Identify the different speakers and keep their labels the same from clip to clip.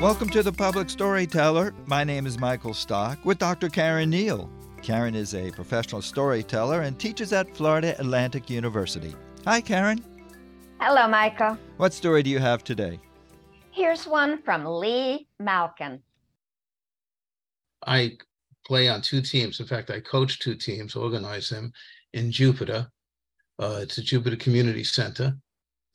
Speaker 1: Welcome to the Public Storyteller. My name is Michael Stock with Dr. Caren Neile. Caren is a professional storyteller and teaches at Florida Atlantic University. Hi, Caren.
Speaker 2: Hello, Michael.
Speaker 1: What story do you have today?
Speaker 2: Here's one from Lee Malkin.
Speaker 3: I play on two teams. In fact, I coach two teams, organize them in Jupiter. Uh, it's a Jupiter Community Center,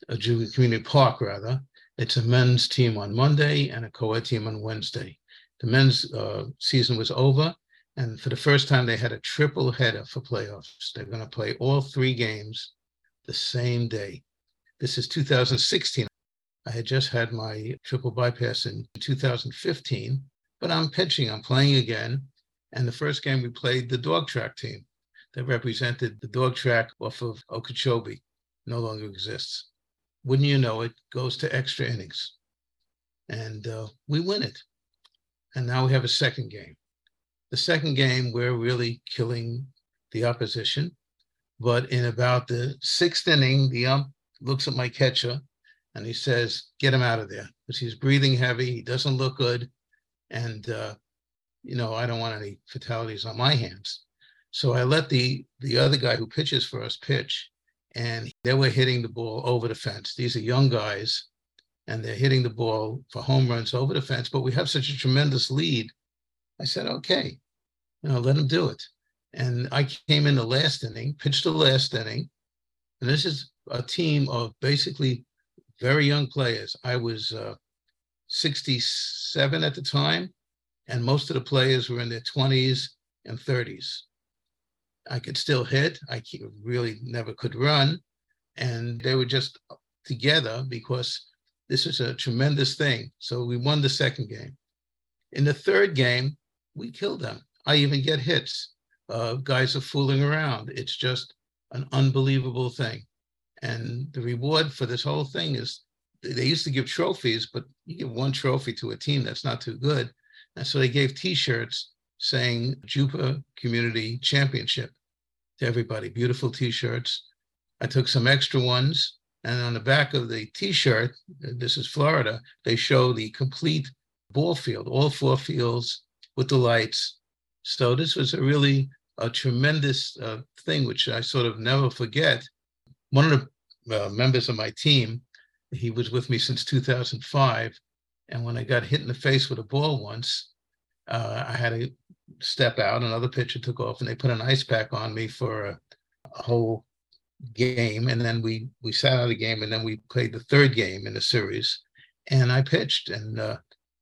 Speaker 3: a Jupiter Community Park, rather. It's a men's team on Monday and a co-ed team on Wednesday. The men's uh, season was over, and for the first time, they had a triple header for playoffs. They're going to play all three games the same day. This is 2016. I had just had my triple bypass in 2015, but I'm pitching, I'm playing again. And the first game we played the dog track team that represented the dog track off of Okeechobee, no longer exists wouldn't you know it, goes to extra innings. And uh, we win it. And now we have a second game. The second game, we're really killing the opposition. But in about the sixth inning, the ump looks at my catcher and he says, Get him out of there because he's breathing heavy. He doesn't look good. And, uh, you know, I don't want any fatalities on my hands. So I let the the other guy who pitches for us pitch and they were hitting the ball over the fence. These are young guys, and they're hitting the ball for home runs over the fence. But we have such a tremendous lead. I said, okay, you know, let them do it. And I came in the last inning, pitched the last inning, and this is a team of basically very young players. I was uh, 67 at the time, and most of the players were in their 20s and 30s. I could still hit. I really never could run. And they were just together because this is a tremendous thing. So we won the second game. In the third game, we killed them. I even get hits. Uh, guys are fooling around. It's just an unbelievable thing. And the reward for this whole thing is they used to give trophies, but you give one trophy to a team that's not too good. And so they gave t shirts saying Jupiter Community Championship to everybody. Beautiful T-shirts. I took some extra ones, and on the back of the T-shirt, this is Florida, they show the complete ball field, all four fields with the lights. So this was a really a tremendous uh, thing, which I sort of never forget. One of the uh, members of my team, he was with me since 2005, and when I got hit in the face with a ball once, uh, I had to step out. Another pitcher took off, and they put an ice pack on me for a, a whole game. And then we we sat out a game, and then we played the third game in the series. And I pitched, and uh,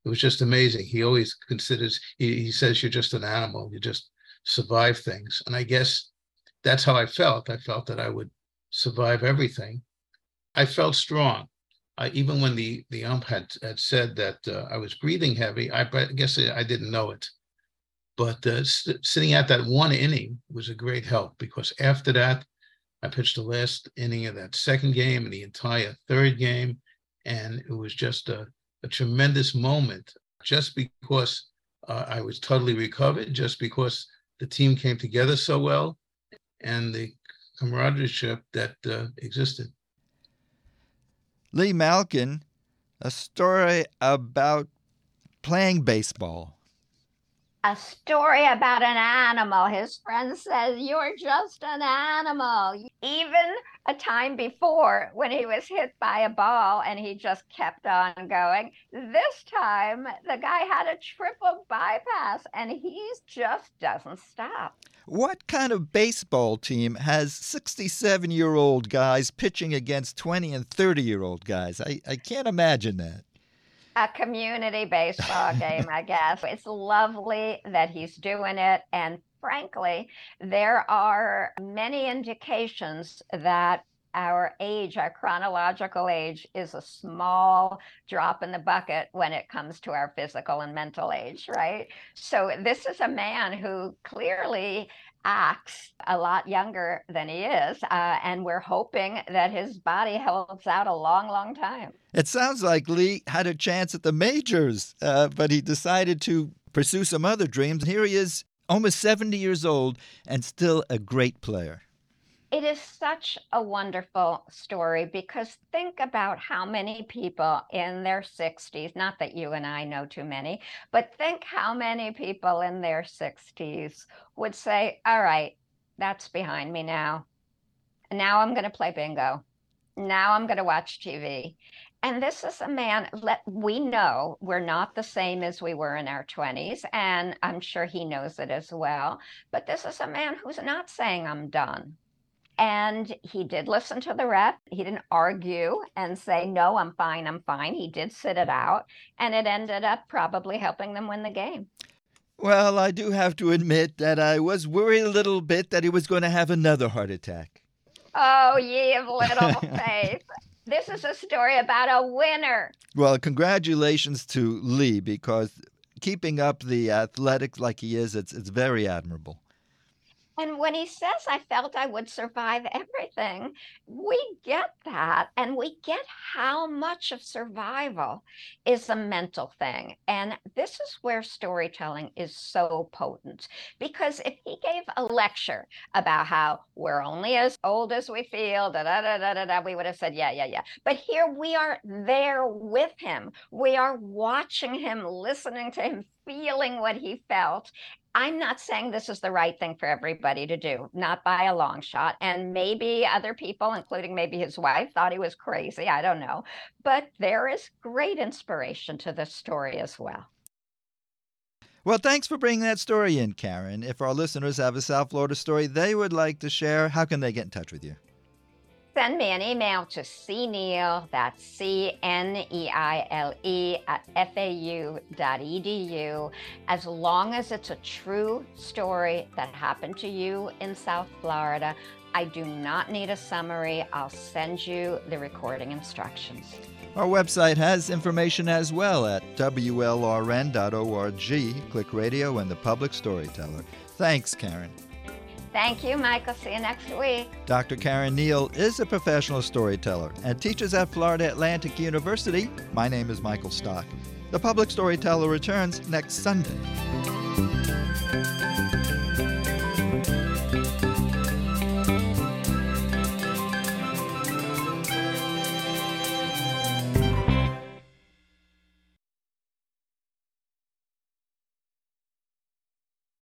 Speaker 3: it was just amazing. He always considers he, he says you're just an animal. You just survive things, and I guess that's how I felt. I felt that I would survive everything. I felt strong. I, even when the the ump had, had said that uh, I was breathing heavy, I, I guess I didn't know it. But uh, sitting at that one inning was a great help because after that, I pitched the last inning of that second game and the entire third game. And it was just a, a tremendous moment just because uh, I was totally recovered, just because the team came together so well and the camaraderie that uh, existed.
Speaker 1: Lee Malkin, a story about playing baseball
Speaker 2: a story about an animal. His friend says, You're just an animal. Even a time before when he was hit by a ball and he just kept on going. This time, the guy had a triple bypass and he just doesn't stop.
Speaker 1: What kind of baseball team has 67 year old guys pitching against 20 and 30 year old guys? I, I can't imagine that
Speaker 2: a community baseball game, I guess. It's lovely that he's doing it. And frankly, there are many indications that our age, our chronological age, is a small drop in the bucket when it comes to our physical and mental age, right? So, this is a man who clearly acts a lot younger than he is. Uh, and we're hoping that his body holds out a long, long time.
Speaker 1: It sounds like Lee had a chance at the majors, uh, but he decided to pursue some other dreams. And here he is, almost 70 years old, and still a great player.
Speaker 2: It is such a wonderful story because think about how many people in their 60s, not that you and I know too many, but think how many people in their 60s would say, All right, that's behind me now. Now I'm going to play bingo. Now I'm going to watch TV. And this is a man, let we know we're not the same as we were in our 20s. And I'm sure he knows it as well. But this is a man who's not saying I'm done. And he did listen to the rep. He didn't argue and say, no, I'm fine, I'm fine. He did sit it mm-hmm. out. And it ended up probably helping them win the game.
Speaker 1: Well, I do have to admit that I was worried a little bit that he was going to have another heart attack.
Speaker 2: Oh, ye of little faith. This is a story about a winner.
Speaker 1: Well, congratulations to Lee because keeping up the athletics like he is, it's, it's very admirable.
Speaker 2: And when he says, I felt I would survive everything, we get that. And we get how much of survival is a mental thing. And this is where storytelling is so potent. Because if he gave a lecture about how we're only as old as we feel, da da da da da, da we would have said, yeah, yeah, yeah. But here we are there with him. We are watching him, listening to him, feeling what he felt. I'm not saying this is the right thing for everybody to do, not by a long shot. And maybe other people, including maybe his wife, thought he was crazy. I don't know. But there is great inspiration to this story as well.
Speaker 1: Well, thanks for bringing that story in, Caren. If our listeners have a South Florida story they would like to share, how can they get in touch with you?
Speaker 2: Send me an email to cneile, that's C-N-E-I-L-E at fau.edu. As long as it's a true story that happened to you in South Florida, I do not need a summary. I'll send you the recording instructions.
Speaker 1: Our website has information as well at WLRN.org. Click radio and the public storyteller. Thanks, Caren.
Speaker 2: Thank you, Michael. See you next week.
Speaker 1: Dr. Caren Neile is a professional storyteller and teaches at Florida Atlantic University. My name is Michael Stock. The Public Storyteller returns next Sunday.